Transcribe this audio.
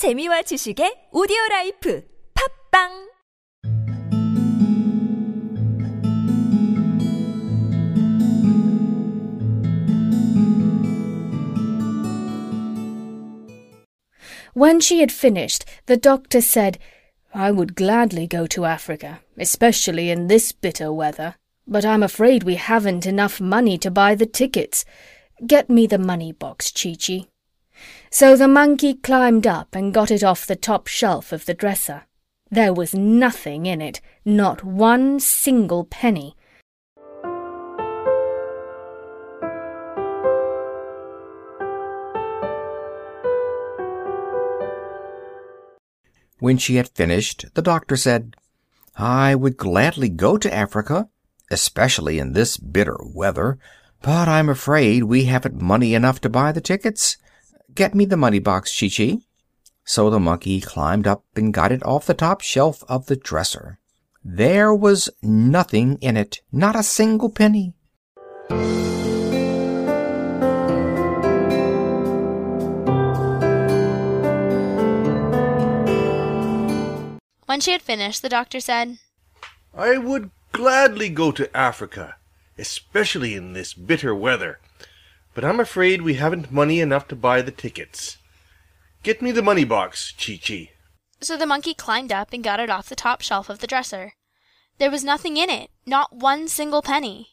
재미와 지식의 오디오 라이프 팝빵 When she had finished, the doctor said, I would gladly go to Africa, especially in this bitter weather, but I'm afraid we haven't enough money to buy the tickets. Get me the money box, Chee-Chee. So the monkey climbed up and got it off the top shelf of the dresser. There was nothing in it, not one single penny. When she had finished, the doctor said, I would gladly go to Africa, especially in this bitter weather, but I'm afraid we haven't money enough to buy the tickets. Get me the money box, Chee-Chee. So the monkey climbed up and got it off the top shelf of the dresser. There was nothing in it, not a single penny. When she had finished, the doctor said, I would gladly go to Africa, especially in this bitter weather, but I'm afraid we haven't money enough to buy the tickets. Get me the money box, Chee Chee. So the monkey climbed up and got it off the top shelf of the dresser. There was nothing in it, not one single penny.